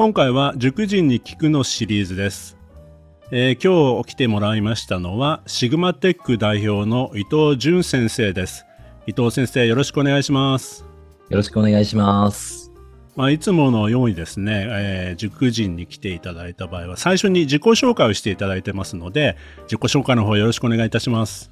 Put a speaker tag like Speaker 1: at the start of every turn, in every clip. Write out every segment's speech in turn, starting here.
Speaker 1: 今回は塾人に聞くのシリーズです、えー、今日来てもらいましたのはシグマテック代表の伊藤淳先生です。伊藤先生よろしくお願いします。
Speaker 2: よろしくお願いします。
Speaker 1: まあ、いつものようにですね、えー、塾人に来ていただいた場合は最初に自己紹介をしていただいてますので自己紹介の方よろしくお願いいたします。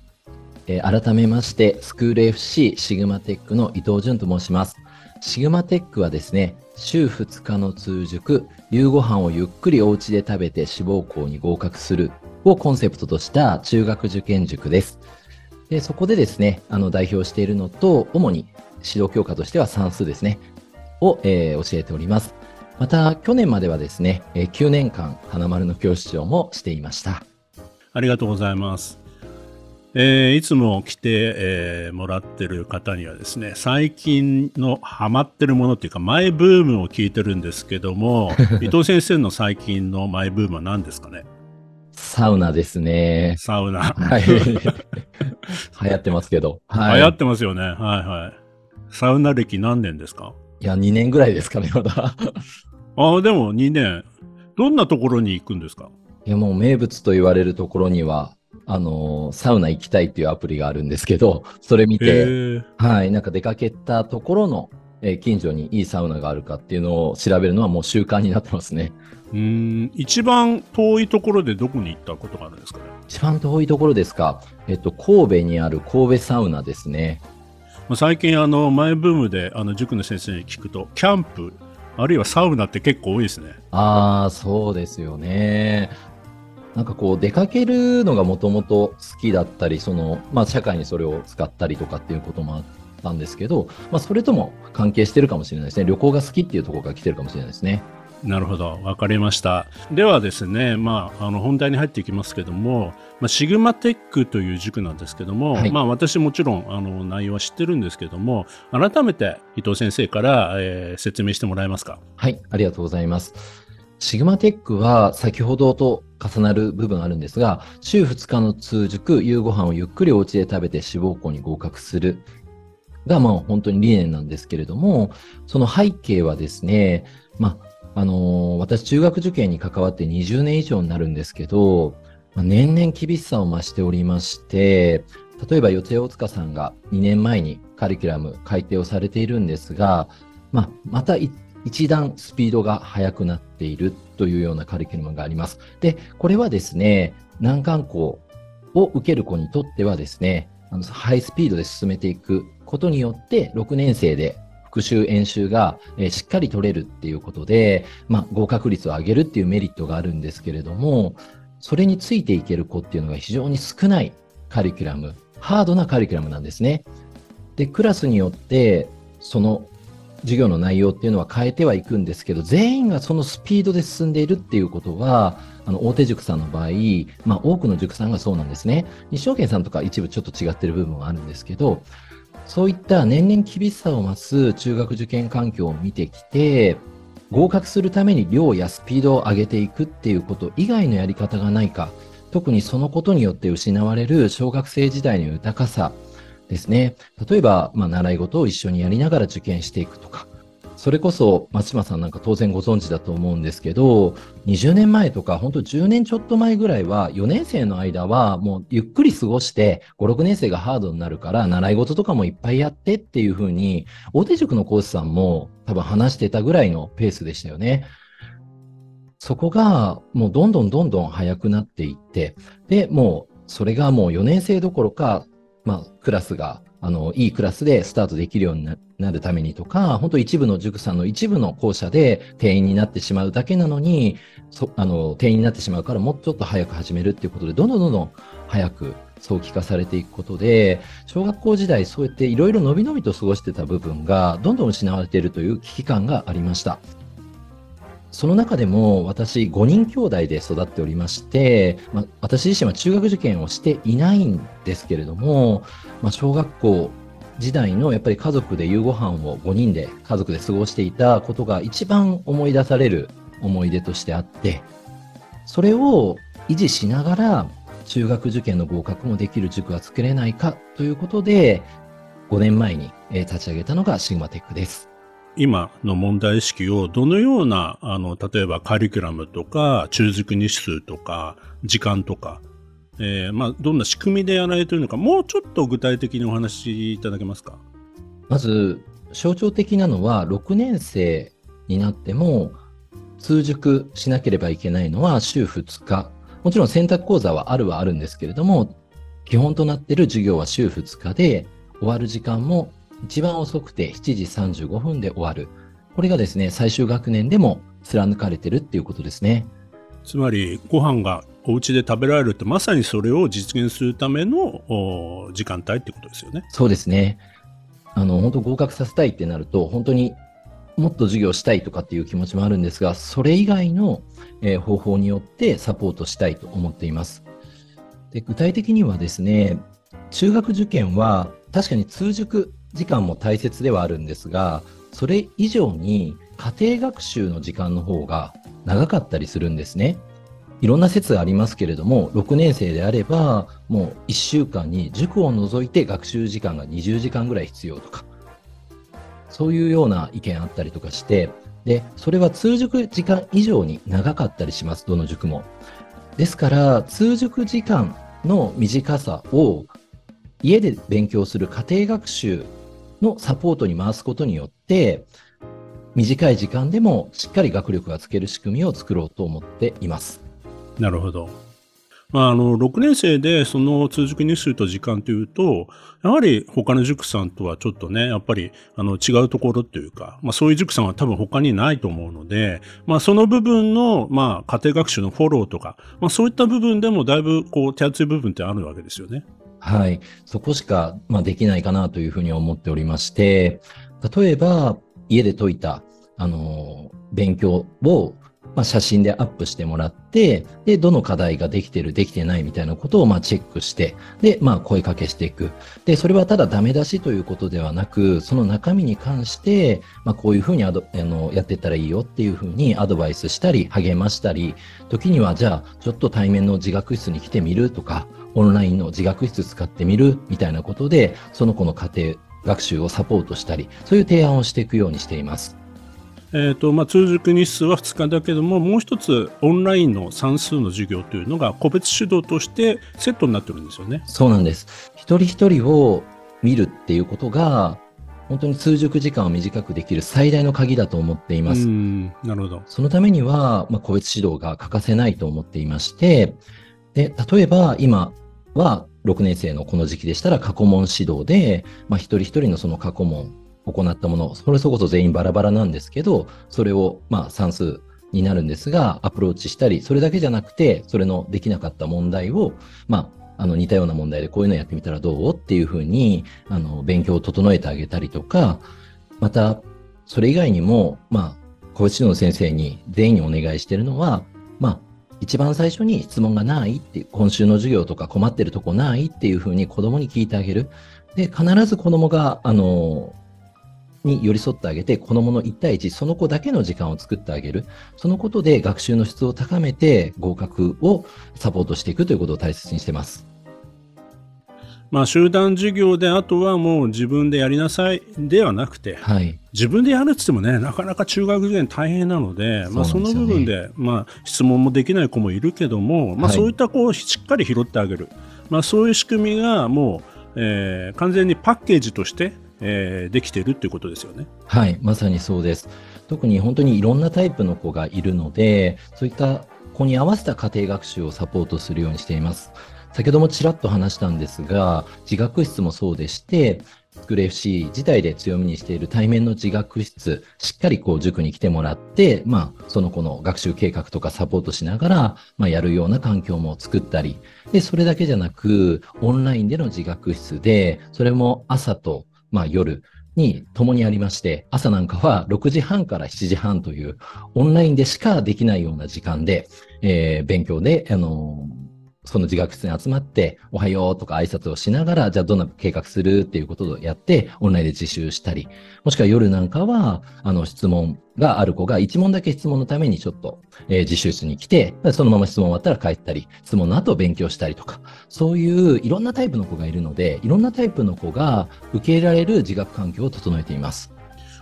Speaker 2: えー、改めまして、スクール FC シグマテックの伊藤淳と申します。シグマテックはですね、週2日の通塾、夕ご飯をゆっくりお家で食べて志望校に合格するをコンセプトとした中学受験塾です。でそこでですね、あの代表しているのと、主に指導教科としては算数ですね、を、えー、教えております。また、去年まではですね、9年間、花丸の教師長もしていました。
Speaker 1: ありがとうございます。えー、いつも来て、えー、もらってる方にはですね、最近のハマってるものっていうか、マイブームを聞いてるんですけども、伊藤先生の最近のマイブームは何ですかね？
Speaker 2: サウナですね。
Speaker 1: サウナ。
Speaker 2: はい。流行ってますけど。
Speaker 1: はい。流行ってますよね。はいはい。サウナ歴何年ですか？
Speaker 2: いや、2年ぐらいですかね、まだ。
Speaker 1: あ あ、でも2年。どんなところに行くんですか？
Speaker 2: いや、もう名物と言われるところには、あの、サウナ行きたいっていうアプリがあるんですけど、それ見て、はい、なんか出かけたところの、えー、近所にいいサウナがあるかっていうのを調べるのはもう習慣になってますね。
Speaker 1: うん一番遠いところでどこに行ったことがあるんですかね？
Speaker 2: 一番遠いところですか？えっと、神戸にある神戸サウナですね。
Speaker 1: 最近、あの、マイブームで、あの、塾の先生に聞くと、キャンプ、あるいはサウナって結構多いですね。
Speaker 2: ああ、そうですよね。なんかこう出かけるのがもともと好きだったり、その、まあ社会にそれを使ったりとかっていうこともあったんですけど、まあそれとも関係してるかもしれないですね。旅行が好きっていうところから来てるかもしれないですね。
Speaker 1: なるほど。わかりました。ではですね、まあ、あの、本題に入っていきますけども、まあ、シグマテックという塾なんですけども、はい、まあ、私もちろん、あの、内容は知ってるんですけども、改めて伊藤先生から、えー、説明してもらえますか？
Speaker 2: はい、ありがとうございます。シグマテックは先ほどと重なる部分あるんですが、週2日の通塾、夕ご飯をゆっくりお家で食べて志望校に合格する。が、まあ本当に理念なんですけれども、その背景はですね、まあ、あのー、私中学受験に関わって20年以上になるんですけど、まあ、年々厳しさを増しておりまして、例えば四谷大塚さんが2年前にカリキュラム改定をされているんですが、まあ、また一一段スピードが速くなっているというようなカリキュラムがあります。で、これはですね、難関校を受ける子にとってはですね、あのハイスピードで進めていくことによって、6年生で復習演習が、えしっかり取れるっていうことで、まあ、合格率を上げるっていうメリットがあるんですけれども、それについていける子っていうのが非常に少ないカリキュラム、ハードなカリキュラムなんですね。で、クラスによって、その授業の内容っていうのは変えてはいくんですけど、全員がそのスピードで進んでいるっていうことは、あの、大手塾さんの場合、まあ、多くの塾さんがそうなんですね。日照券さんとか一部ちょっと違ってる部分はあるんですけど、そういった年々厳しさを増す中学受験環境を見てきて、合格するために量やスピードを上げていくっていうこと以外のやり方がないか、特にそのことによって失われる小学生時代の豊かさ、ですね。例えば、まあ、習い事を一緒にやりながら受験していくとか、それこそ松島さんなんか当然ご存知だと思うんですけど、20年前とか、本当10年ちょっと前ぐらいは、4年生の間はもうゆっくり過ごして、5、6年生がハードになるから、習い事とかもいっぱいやってっていうふうに、大手塾の講師さんも多分話してたぐらいのペースでしたよね。そこがもうどんどんどんどん速くなっていって、で、もうそれがもう4年生どころか、まあ、クラスが、あの、いいクラスでスタートできるようになるためにとか、本当一部の塾さんの一部の校舎で定員になってしまうだけなのに、そあの、定員になってしまうからもうちょっと早く始めるっていうことで、どんどんどんどん早く早期化されていくことで、小学校時代そうやっていろいろ伸び伸びと過ごしてた部分が、どんどん失われているという危機感がありました。その中でも私5人兄弟で育っておりまして、まあ、私自身は中学受験をしていないんですけれども、まあ、小学校時代のやっぱり家族で夕ご飯を5人で家族で過ごしていたことが一番思い出される思い出としてあって、それを維持しながら中学受験の合格もできる塾が作れないかということで、5年前に立ち上げたのがシグマテックです。
Speaker 1: 今の問題意識をどのような、あの、例えばカリキュラムとか、中軸日数とか、時間とか、えー、まあ、どんな仕組みでやられているのか、もうちょっと具体的にお話しいただけますか？
Speaker 2: まず、象徴的なのは、6年生になっても、通塾しなければいけないのは週2日。もちろん選択講座はあるはあるんですけれども、基本となっている授業は週2日で、終わる時間も一番遅くて7時35分で終わる。これがですね、最終学年でも貫かれてるっていうことですね。
Speaker 1: つまり、ご飯がお家で食べられるってまさにそれを実現するための時間帯ってことですよね。
Speaker 2: そうですね。あの、本当合格させたいってなると、本当にもっと授業したいとかっていう気持ちもあるんですが、それ以外の、えー、方法によってサポートしたいと思っています。で具体的にはですね、中学受験は確かに通塾時間も大切ではあるんですが、それ以上に家庭学習の時間の方が長かったりするんですね。いろんな説がありますけれども、6年生であれば、もう1週間に塾を除いて学習時間が20時間ぐらい必要とか、そういうような意見あったりとかして、で、それは通塾時間以上に長かったりします、どの塾も。ですから、通塾時間の短さを家で勉強する家庭学習のサポートに回すことによって、短い時間でもしっかり学力がつける仕組みを作ろうと思っています。
Speaker 1: なるほど。まあ、あの、6年生でその通塾日数と時間というと、やはり他の塾さんとはちょっとね、やっぱり、あの、違うところというか、まあそういう塾さんは多分他にないと思うので、まあその部分の、まあ家庭学習のフォローとか、まあそういった部分でもだいぶこう手厚い部分ってあるわけですよね。
Speaker 2: はい。そこしか、まあ、できないかなというふうに思っておりまして、例えば、家で解いた、あの、勉強をまあ、写真でアップしてもらって、で、どの課題ができてる、できてないみたいなことを、まあ、チェックして、で、まあ、声かけしていく。で、それはただダメ出しということではなく、その中身に関して、まあ、こういうふうにあのやってったらいいよっていうふうにアドバイスしたり、励ましたり、時には、じゃあ、ちょっと対面の自学室に来てみるとか、オンラインの自学室使ってみるみたいなことで、その子の家庭学習をサポートしたり、そういう提案をしていくようにしています。
Speaker 1: えーとまあ、通塾日数は2日だけどももう一つオンラインの算数の授業というのが個別指導としてセットになってるんですよね。
Speaker 2: そうなんです。一人一人を見るっていうことが本当に通塾時間を短くできる最大の鍵だと思っています。
Speaker 1: なるほど。
Speaker 2: そのためには、まあ、個別指導が欠かせないと思っていまして、で、例えば今は6年生のこの時期でしたら過去問指導で、まあ、一人一人のその過去問行ったもの、それそこそ全員バラバラなんですけど、それをまあ算数になるんですが、アプローチしたり、それだけじゃなくて、それのできなかった問題を、まあ、あの似たような問題でこういうのやってみたらどうっていうふうに、あの、勉強を整えてあげたりとか、また、それ以外にも、まあ、個別指導の先生に全員にお願いしてるのは、まあ、一番最初に質問がないって今週の授業とか困ってるとこないっていうふうに子供に聞いてあげる。で、必ず子供が、あの、に寄り添ってあげて、子供の1対1、その子だけの時間を作ってあげる。そのことで学習の質を高めて合格をサポートしていくということを大切にしてます。
Speaker 1: まあ、集団授業であとはもう自分でやりなさいではなくて、はい、自分でやるって言ってもねなかなか中学受験大変なのでそまあ、その部分で、まあ、質問もできない子もいるけども、まあ、そういった子をしっかり拾ってあげる、まあ、そういう仕組みがもう、えー、完全にパッケージとしてえー、できてるっていうことですよね。
Speaker 2: はい、まさにそうです。特に本当にいろんなタイプの子がいるので、そういった子に合わせた家庭学習をサポートするようにしています。先ほどもちらっと話したんですが、自学室もそうでして、スクール FC 自体で強みにしている対面の自学室、しっかりこう塾に来てもらって、まあ、その子の学習計画とかサポートしながら、まあ、やるような環境も作ったり、で、それだけじゃなく、オンラインでの自学室で、それも朝とまあ、夜に共にありまして、朝なんかは6時半から7時半というオンラインでしかできないような時間で、えー勉強で、あのその自学室に集まって、おはようとか挨拶をしながら、じゃあどんな計画するっていうことをやって、オンラインで自習したり、もしくは夜なんかは、あの、質問がある子が1問だけ質問のためにちょっと、えー自習室に来て、そのまま質問終わったら帰ったり、質問の後勉強したりとか、そういういろんなタイプの子がいるので、いろんなタイプの子が受け入れられる自学環境を整えています。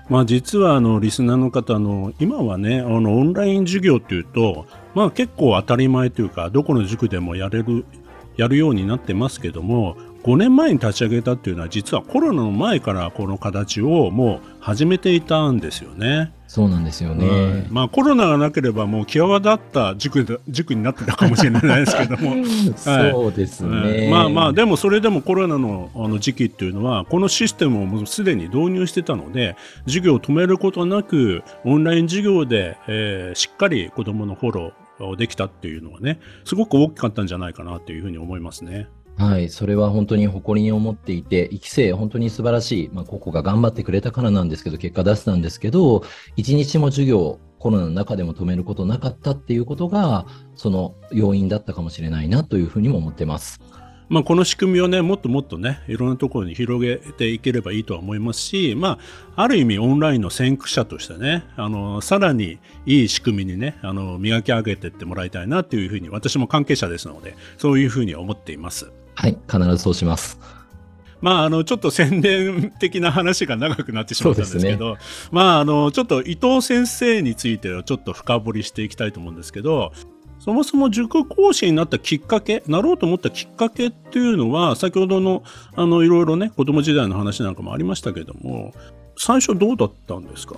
Speaker 1: まあ実はあのリスナーの方の今はねあのオンライン授業っていうとまあ結構当たり前というかどこの塾でもやれるやるようになってますけども5年前に立ち上げたっていうのは実はコロナの前からこの形をもう始めていたんですよね。
Speaker 2: そうなんですよね。
Speaker 1: うんまあコロナがなければもう際立った塾だ塾になってたかもしれないですけども。
Speaker 2: そうですね。
Speaker 1: うんまあまあでもそれでもコロナのあの時期っていうのはこのシステムをもうすでに導入してたので授業を止めることなくオンライン授業で、えーしっかり子どものフォローをできたっていうのはねすごく大きかったんじゃないかなというふうに思いますね。
Speaker 2: はい、それは本当に誇りに思っていて、育成、本当に素晴らしい、まあ、ここが頑張ってくれたからなんですけど、結果出したんですけど、一日も授業、コロナの中でも止めることなかったっていうことが、その要因だったかもしれないなというふうにも思ってます。
Speaker 1: まあ、この仕組みをねもっともっとねいろんなところに広げていければいいとは思いますし、まあ、ある意味オンラインの先駆者としてねあのさらにいい仕組みにねあの磨き上げていってもらいたいなというふうに私も関係者ですのでそういうふうに思っています。
Speaker 2: はい、必ずそうします。
Speaker 1: まあ、あのちょっと宣伝的な話が長くなってしまったんですけどまあ、あのちょっと伊藤先生についてはちょっと深掘りしていきたいと思うんですけどそもそも塾講師になったきっかけなろうと思ったきっかけっていうのは先ほどのあのいろいろね子供時代の話なんかもありましたけども最初どうだったんですか？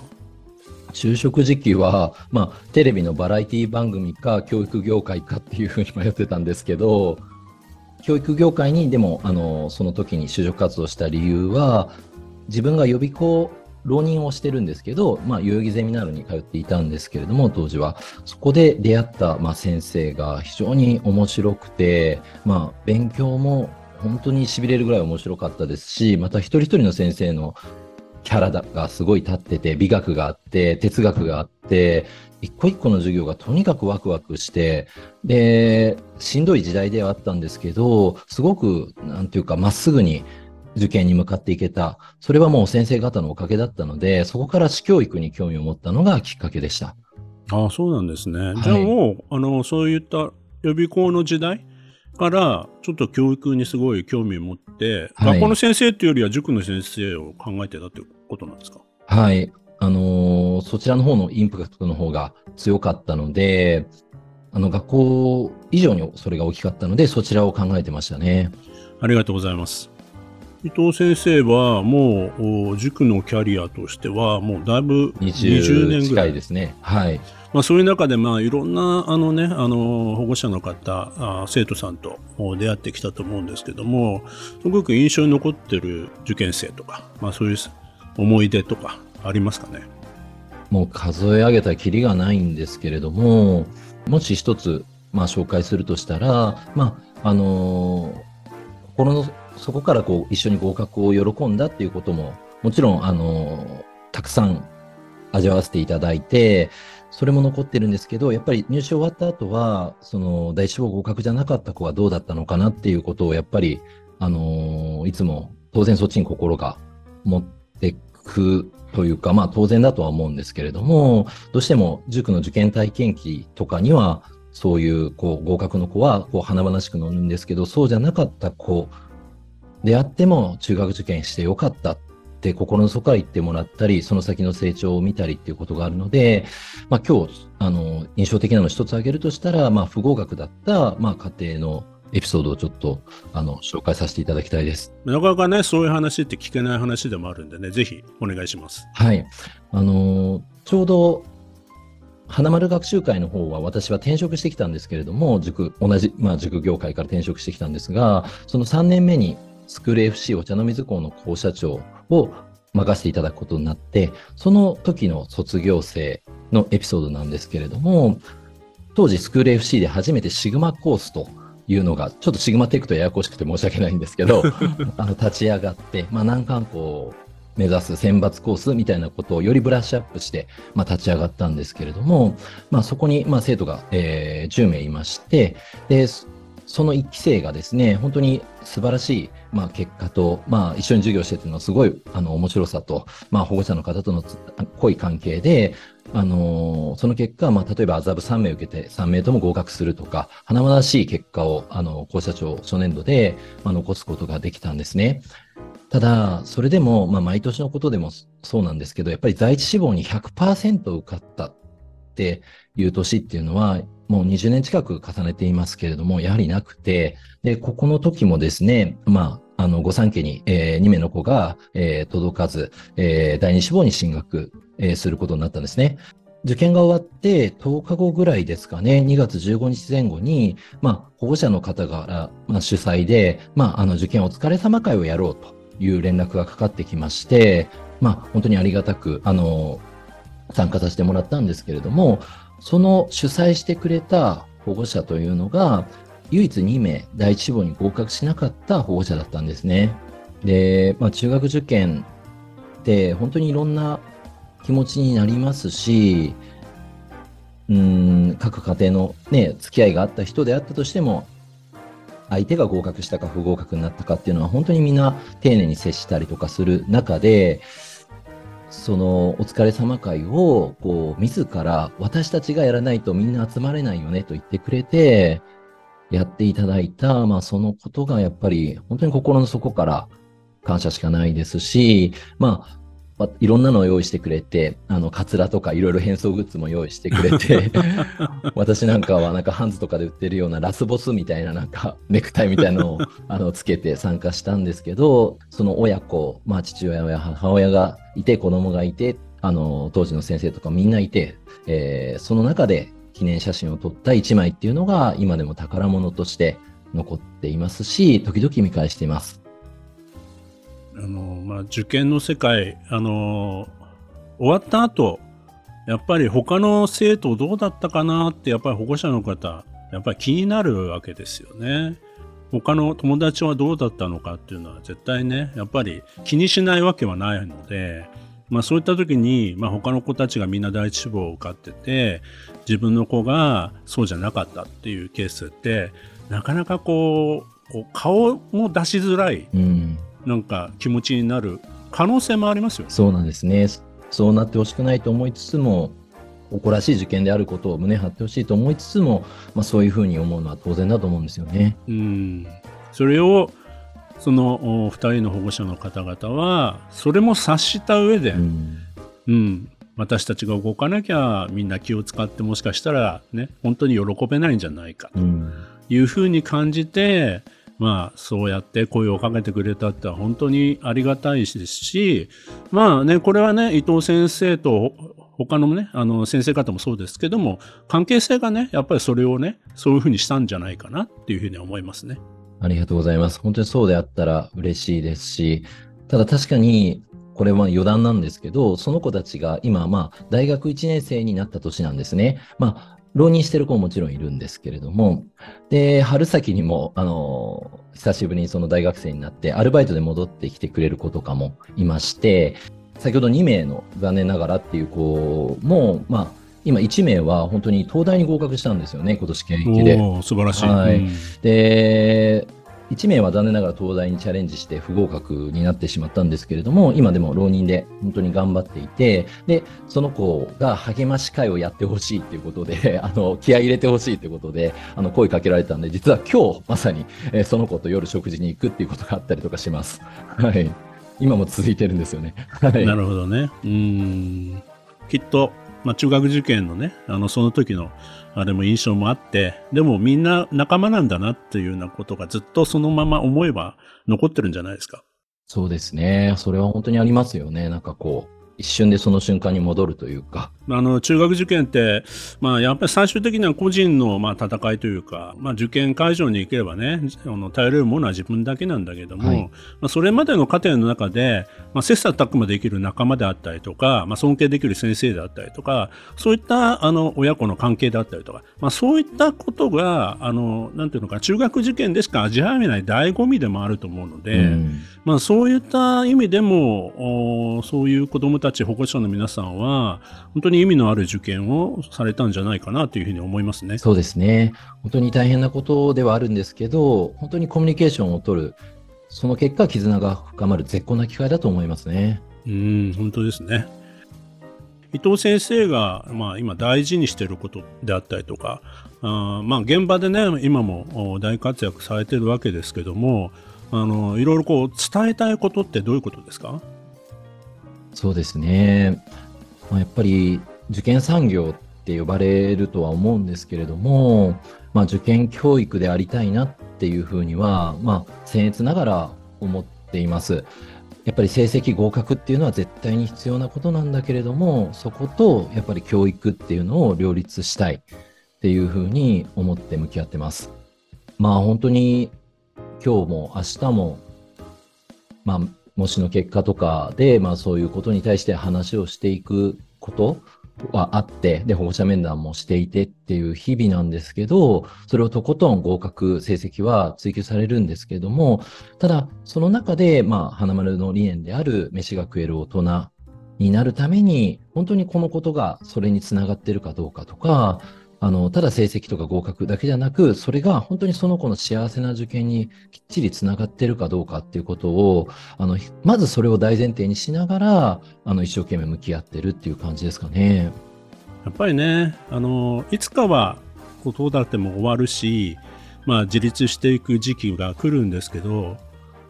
Speaker 2: 就職時期は、まあ、テレビのバラエティ番組か教育業界かっていうふうに迷ってたんですけど、教育業界にでも、あの、その時に就職活動した理由は、自分が予備校、浪人をしてるんですけど、まあ、代々木ゼミナールに通っていたんですけれども、当時は。そこで出会った、まあ、先生が非常に面白くて、まあ、勉強も本当に痺れるぐらい面白かったですし、また一人一人の先生のキャラがすごい立ってて、美学があって、哲学があって、一個一個の授業がとにかくワクワクして、で、しんどい時代ではあったんですけど、すごく、なんていうか、まっすぐに受験に向かっていけた。それはもう先生方のおかげだったので、そこから私教育に興味を持ったのがきっかけでした。
Speaker 1: ああそうなんですね、
Speaker 2: い
Speaker 1: じゃあもうあのそういった予備校の時代からちょっと教育にすごい興味を持って、
Speaker 2: はい
Speaker 1: 学校の先生っていうよりは塾の先生を考えてたってことなんですか？
Speaker 2: はい。あのーそちらの方のインパクトの方が強かったので、あの、学校以上にそれが大きかったので、そちらを考えてましたね。
Speaker 1: ありがとうございます。伊藤先生はもうお塾のキャリアとしてはもうだいぶ20
Speaker 2: 20
Speaker 1: 年ぐらい
Speaker 2: ですね。はい。
Speaker 1: まあ、そういう中でまあいろんなあの、ね、あの保護者の方あ生徒さんとお出会ってきたと思うんですけどもすごく印象に残ってる受験生とか、まあ、そういう思い出とかありますかね？
Speaker 2: もう数え上げたきりがないんですけれども、もし一つ、まあ、紹介するとしたら、まあ、あのー心の底からこう一緒に合格を喜んだっていうことも、もちろん、あのーたくさん味わわせていただいて、それも残ってるんですけど、やっぱり入試終わった後は、その第一志望合格じゃなかった子はどうだったのかなっていうことを、やっぱり、あのーいつも当然そっちに心が持ってくというか、まあ当然だとは思うんですけれども、どうしても塾の受験体験記とかには、そういうこう合格の子はこう華々しく載るんですけど、そうじゃなかった子であっても中学受験してよかったって心の底から言ってもらったり、その先の成長を見たりっていうことがあるので、まあ今日、あの、印象的なのを一つ挙げるとしたら、まあ不合格だった、まあ家庭のエピソードをちょっと、あの、紹介させていただきたいです。
Speaker 1: なかなかねそういう話って聞けない話でもあるんでねぜひお願いします
Speaker 2: はい。あのーちょうど、花丸学習会の方は私は転職してきたんですけれども、塾、同じ、まあ塾業界から転職してきたんですが、その3年目にスクール FC お茶の水校の校舎長を任せていただくことになって、その時の卒業生のエピソードなんですけれども、当時スクール FC で初めてシグマコースというのが、ちょっとシグマテックとややこしくて申し訳ないんですけど、あの立ち上がって、まあ難関校目指す選抜コースみたいなことをよりブラッシュアップして、まあ、立ち上がったんですけれども、まあ、そこに、まあ、生徒が、えー、10名いまして、で、その1期生がですね、本当に素晴らしい、まあ、結果と、まあ、一緒に授業しててのすごい、あの、面白さと、まあ、保護者の方との濃い関係で、あの、その結果、まあ、例えば麻布3名受けて3名とも合格するとか、華々しい結果を、あの、校舎長初年度で、まあ、残すことができたんですね。ただ、それでも、まあ、毎年のことでもそうなんですけど、やっぱり第一志望に100%受かったっていう年っていうのは、もう20年近く重ねていますけれども、やはりなくて、で、ここの時もですね、まあ、あの、御三家に、えー、2名の子が、えー、届かず、えー、第二志望に進学、えー、することになったんですね。受験が終わって10日後ぐらいですかね、2月15日前後に、まあ、保護者の方が、まあ、主催で、まあ、あの、受験お疲れ様会をやろうという連絡がかかってきまして、まあ、本当にありがたく、あの、参加させてもらったんですけれども、その主催してくれた保護者というのが、唯一2名、第一志望に合格しなかった保護者だったんですね。で、まあ、中学受験って本当にいろんな気持ちになりますし、うん、各家庭のね、付き合いがあった人であったとしても、相手が合格したか不合格になったかっていうのは本当にみんな丁寧に接したりとかする中で、そのお疲れ様会を、こう、自ら私たちがやらないとみんな集まれないよねと言ってくれて、やっていただいた、まあそのことがやっぱり本当に心の底から感謝しかないですし、まあ、いろんなのを用意してくれて、あの、カツラとかいろいろ変装グッズも用意してくれて、私なんかはなんかハンズとかで売ってるようなラスボスみたいななんか ネクタイみたいなのを あのつけて参加したんですけど、その親子、まあ父親や母親がいて、子供がいて、あの、当時の先生とかみんないて、えー、その中で記念写真を撮った一枚っていうのが今でも宝物として残っていますし、時々見返しています。
Speaker 1: あの、まあ、受験の世界、あの、終わった後、やっぱり他の生徒どうだったかなってやっぱり保護者の方、やっぱり気になるわけですよね。他の友達はどうだったのかっていうのは絶対ね、やっぱり気にしないわけはないので、まあそういった時に、まあ他の子たちがみんな第一志望を受かってて、自分の子がそうじゃなかったっていうケースって、なかなかこう、こう顔も出しづらい。うんなんか気持ちになる可能性もありますよね。
Speaker 2: そうなんですね。そうなってほしくないと思いつつも、誇らしい受験であることを胸張ってほしいと思いつつも、まあ、そういうふうに思うのは当然だと思うんですよね。
Speaker 1: うん。それをその2人の保護者の方々はそれも察した上で、うん、うん、私たちが動かなきゃみんな気を使ってもしかしたらね本当に喜べないんじゃないかというふうに感じて、まあ、そうやって声をかけてくれたって本当にありがたいですし、まあね、これはね、伊藤先生と他のね、あの先生方もそうですけども、関係性がね、やっぱりそれをね、そういうふうにしたんじゃないかなっていうふうに思いますね。
Speaker 2: ありがとうございます。本当にそうであったら嬉しいですし、ただ確かに、これは余談なんですけど、その子たちが今、まあ、大学1年生になった年なんですね。まあ、浪人してる子ももちろんいるんですけれども、で、春先にも、あの、久しぶりにその大学生になって、アルバイトで戻ってきてくれる子とかもいまして、先ほど2名の残念ながらっていう子も、まあ、今1名は本当に東大に合格したんですよね、今年現役で。
Speaker 1: 素晴らしい。
Speaker 2: はい。うん、で、1名は残念ながら東大にチャレンジして不合格になってしまったんですけれども、今でも浪人で本当に頑張っていて、で、その子が励まし会をやってほしいということで、あの、気合い入れてほしいということで、あの、声かけられたんで、実は今日まさに、えー、その子と夜食事に行くっていうことがあったりとかします。はい。今も続いてるんですよね。はい。
Speaker 1: なるほどね。うん。きっと、まあ、中学受験のね、あの、その時の、あれも印象もあって、でもみんな仲間なんだなっていうようなことがずっとそのまま思えば残ってるんじゃないですか。
Speaker 2: そうですね。それは本当にありますよね。なんかこう、一瞬でその瞬間に戻るというか。
Speaker 1: あの中学受験って、まあ、やっぱり最終的には個人のまあ戦いというか、まあ、受験会場に行ければねあの頼れるものは自分だけなんだけども、はい、まあ、それまでの過程の中で、まあ、切磋琢磨できる仲間であったりとか、まあ、尊敬できる先生であったりとかそういったあの親子の関係であったりとか、まあ、そういったことがあのなんていうのか中学受験でしか味わえない醍醐味でもあると思うので、うん、まあ、そういった意味でもそういう子どもたち保護者の皆さんは本当に意味のある受験をされたんじゃないかなというふうに思いますね。
Speaker 2: そうですね。本当に大変なことではあるんですけど、本当にコミュニケーションを取る、その結果、絆が深まる絶好な機会だと思いますね。
Speaker 1: うん、本当ですね。伊藤先生が、まあ、今大事にしていることであったりとか、あまあ、現場でね、今も大活躍されてるわけですけども、あのいろいろこう伝えたいことってどういうことですか？
Speaker 2: そうですね。まあ、やっぱり受験産業って呼ばれるとは思うんですけれども、まあ、受験教育でありたいなっていうふうには、まあ、僭越ながら思っています。やっぱり成績合格っていうのは絶対に必要なことなんだけれども、そことやっぱり教育っていうのを両立したいっていうふうに思って向き合ってます。まあ本当に今日も明日も、まあ模試の結果とかで、まあそういうことに対して話をしていくことはあって、で、保護者面談もしていてっていう日々なんですけど、それをとことん合格成績は追求されるんですけども、ただ、その中で、まあ、花丸の理念である飯が食える大人になるために、本当にこのことがそれにつながってるかどうかとか、あの、ただ成績とか合格だけじゃなく、それが本当にその子の幸せな受験にきっちりつながってるかどうかっていうことを、あの、まずそれを大前提にしながら、あの、一生懸命向き合ってるっていう感じですかね。
Speaker 1: やっぱりね、あの、いつかは子育ても終わるし、まあ、自立していく時期が来るんですけど、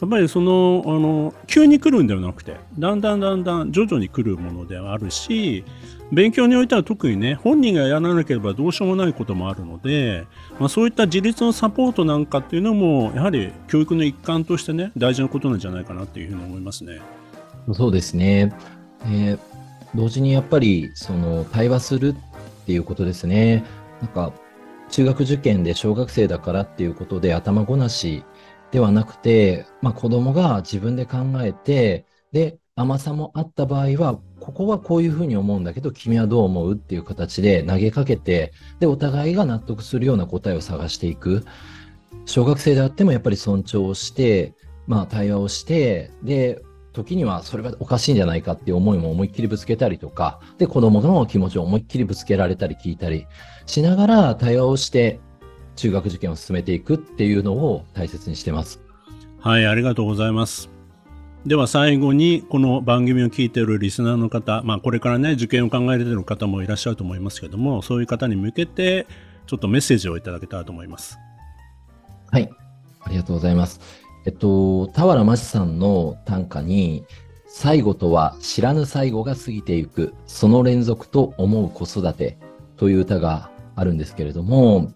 Speaker 1: やっぱりその、あの、急に来るんではなくて、だんだんだんだん徐々に来るものではあるし、勉強においては特にね、本人がやらなければどうしようもないこともあるので、まあ、そういった自立のサポートなんかっていうのも、やはり教育の一環としてね、大事なことなんじゃないかなっていうふうに思いますね。
Speaker 2: そうですね。えー、同時にやっぱり、その、対話するっていうことですね。なんか、中学受験で小学生だからっていうことで頭ごなしではなくて、まあ、子供が自分で考えて、で、甘さもあった場合は、ここはこういうふうに思うんだけど、君はどう思うっていう形で投げかけて、で、お互いが納得するような答えを探していく。小学生であってもやっぱり尊重をして、まあ対話をして、で、時にはそれはおかしいんじゃないかっていう思いも思いっきりぶつけたりとか、で、子供の気持ちを思いっきりぶつけられたり聞いたりしながら対話をして、中学受験を進めていくっていうのを大切にしてます。
Speaker 1: はい、ありがとうございます。では最後にこの番組を聞いているリスナーの方、まあ、これからね受験を考えている方もいらっしゃると思いますけどもそういう方に向けてちょっとメッセージをいただけたらと思います。
Speaker 2: はい、ありがとうございます。えっと、田原真さんの短歌に、最後とは知らぬ最後が過ぎていく、その連続と思う子育てという歌があるんですけれども、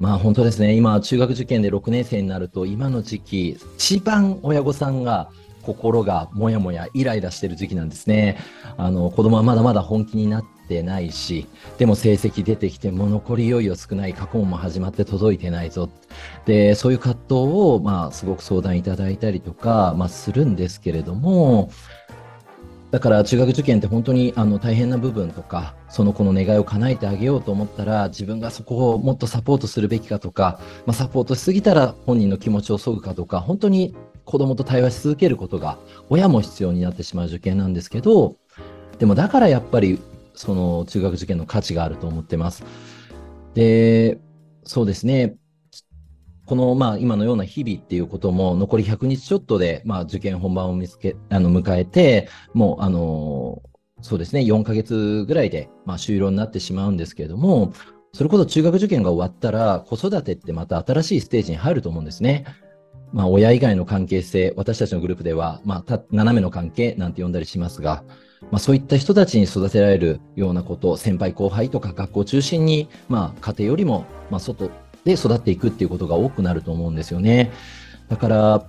Speaker 2: まあ本当ですね、今、中学受験で6年生になると、今の時期、一番親御さんが心がもやもやイライラしてる時期なんですね。あの子供はまだまだ本気になってないし、でも成績出てきても残りいよいよ少ない過去問も始まって届いてないぞ。で、そういう葛藤を、まあ、すごく相談いただいたりとか、まあ、するんですけれども、だから中学受験って本当にあの大変な部分とか、その子の願いを叶えてあげようと思ったら、自分がそこをもっとサポートするべきかとか、まあ、サポートしすぎたら本人の気持ちを削ぐかとか、本当に子供と対話し続けることが親も必要になってしまう受験なんですけど、でもだからやっぱりその中学受験の価値があると思ってます。で、そうですね。この、まあ、今のような日々っていうことも、残り100日ちょっとで、まあ、受験本番を見つけ、あの、迎えて、もう、あの、そうですね、4ヶ月ぐらいで、まあ、終了になってしまうんですけれども、それこそ中学受験が終わったら、子育てってまた新しいステージに入ると思うんですね。まあ、親以外の関係性、私たちのグループでは、まあ、斜めの関係なんて呼んだりしますが、まあ、そういった人たちに育てられるようなこと、先輩後輩とか学校中心に、まあ、家庭よりも、まあ、外で育っていくっていうことが多くなると思うんですよね。だから、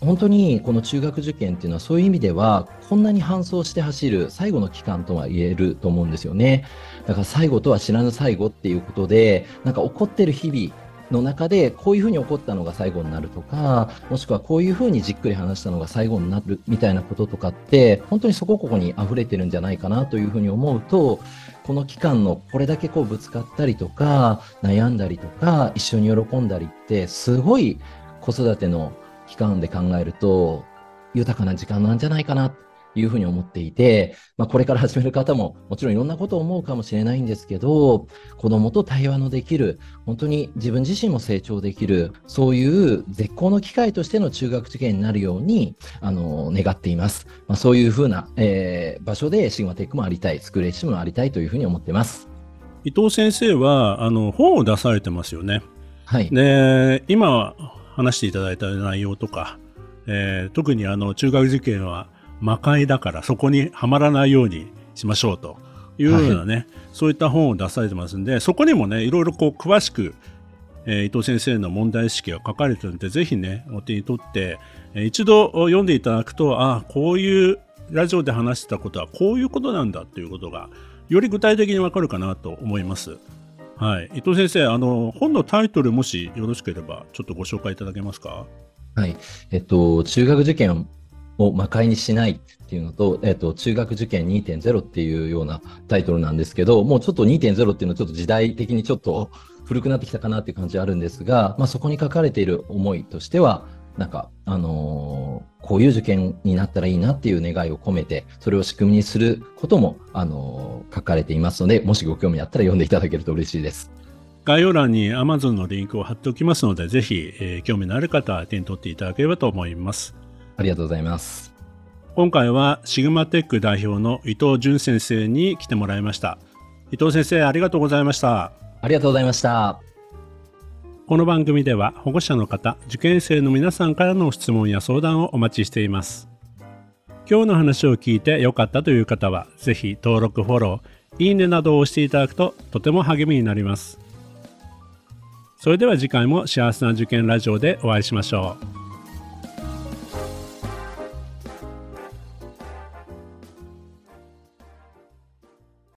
Speaker 2: 本当にこの中学受験っていうのはそういう意味ではこんなに搬送して走る最後の期間とは言えると思うんですよね。だから最後とは知らぬ最後っていうことでなんか起こってる日々の中でこういうふうに起こったのが最後になるとかもしくはこういうふうにじっくり話したのが最後になるみたいなこととかって本当にそこここに溢れてるんじゃないかなというふうに思うとこの期間のこれだけこうぶつかったりとか悩んだりとか一緒に喜んだりってすごい子育ての期間で考えると豊かな時間なんじゃないかないうふうに思っていて、まあ、これから始める方ももちろんいろんなことを思うかもしれないんですけど子供と対話のできる本当に自分自身も成長できるそういう絶好の機会としての中学受験になるようにあの願っています、まあ、そういうふうな、えー、場所でシグマテックもありたいスクールエッシュもありたいというふうに思ってます。
Speaker 1: 伊藤先生はあの本を出されてますよね。
Speaker 2: はい、
Speaker 1: で今話していただいた内容とか、えー、特にあの中学受験は魔界だからそこにはまらないようにしましょうというようなね、はい、そういった本を出されてますんでそこにもねいろいろこう詳しく、えー、伊藤先生の問題意識が書かれてるんでぜひねお手に取って、えー、一度読んでいただくとああこういうラジオで話してたことはこういうことなんだということがより具体的にわかるかなと思います。はい、伊藤先生あの本のタイトルもしよろしければちょっとご紹介いただけますか？
Speaker 2: はい、えっと中学受験を魔界にしないっていうのと、えっ、と、中学受験2.0っていうようなタイトルなんですけど、もうちょっと2.0っていうのはちょっと時代的にちょっと古くなってきたかなっていう感じはあるんですが、まあ、そこに書かれている思いとしては、なんか、あのー、こういう受験になったらいいなっていう願いを込めて、それを仕組みにすることも、あのー、書かれていますので、もしご興味あったら読んでいただけると嬉しいです。
Speaker 1: 概要欄に Amazon のリンクを貼っておきますので、ぜひ、えー、興味のある方は手に取っていただければと思います。
Speaker 2: ありがとうございます。
Speaker 1: 今回はシグマテック代表の伊藤淳先生に来てもらいました。伊藤先生、ありがとうございました。
Speaker 2: ありがとうございました。
Speaker 1: この番組では保護者の方、受験生の皆さんからの質問や相談をお待ちしています。今日の話を聞いて良かったという方は、ぜひ登録、フォロー、いいねなどを押していただくととても励みになります。それでは次回も幸せな受験ラジオでお会いしましょう。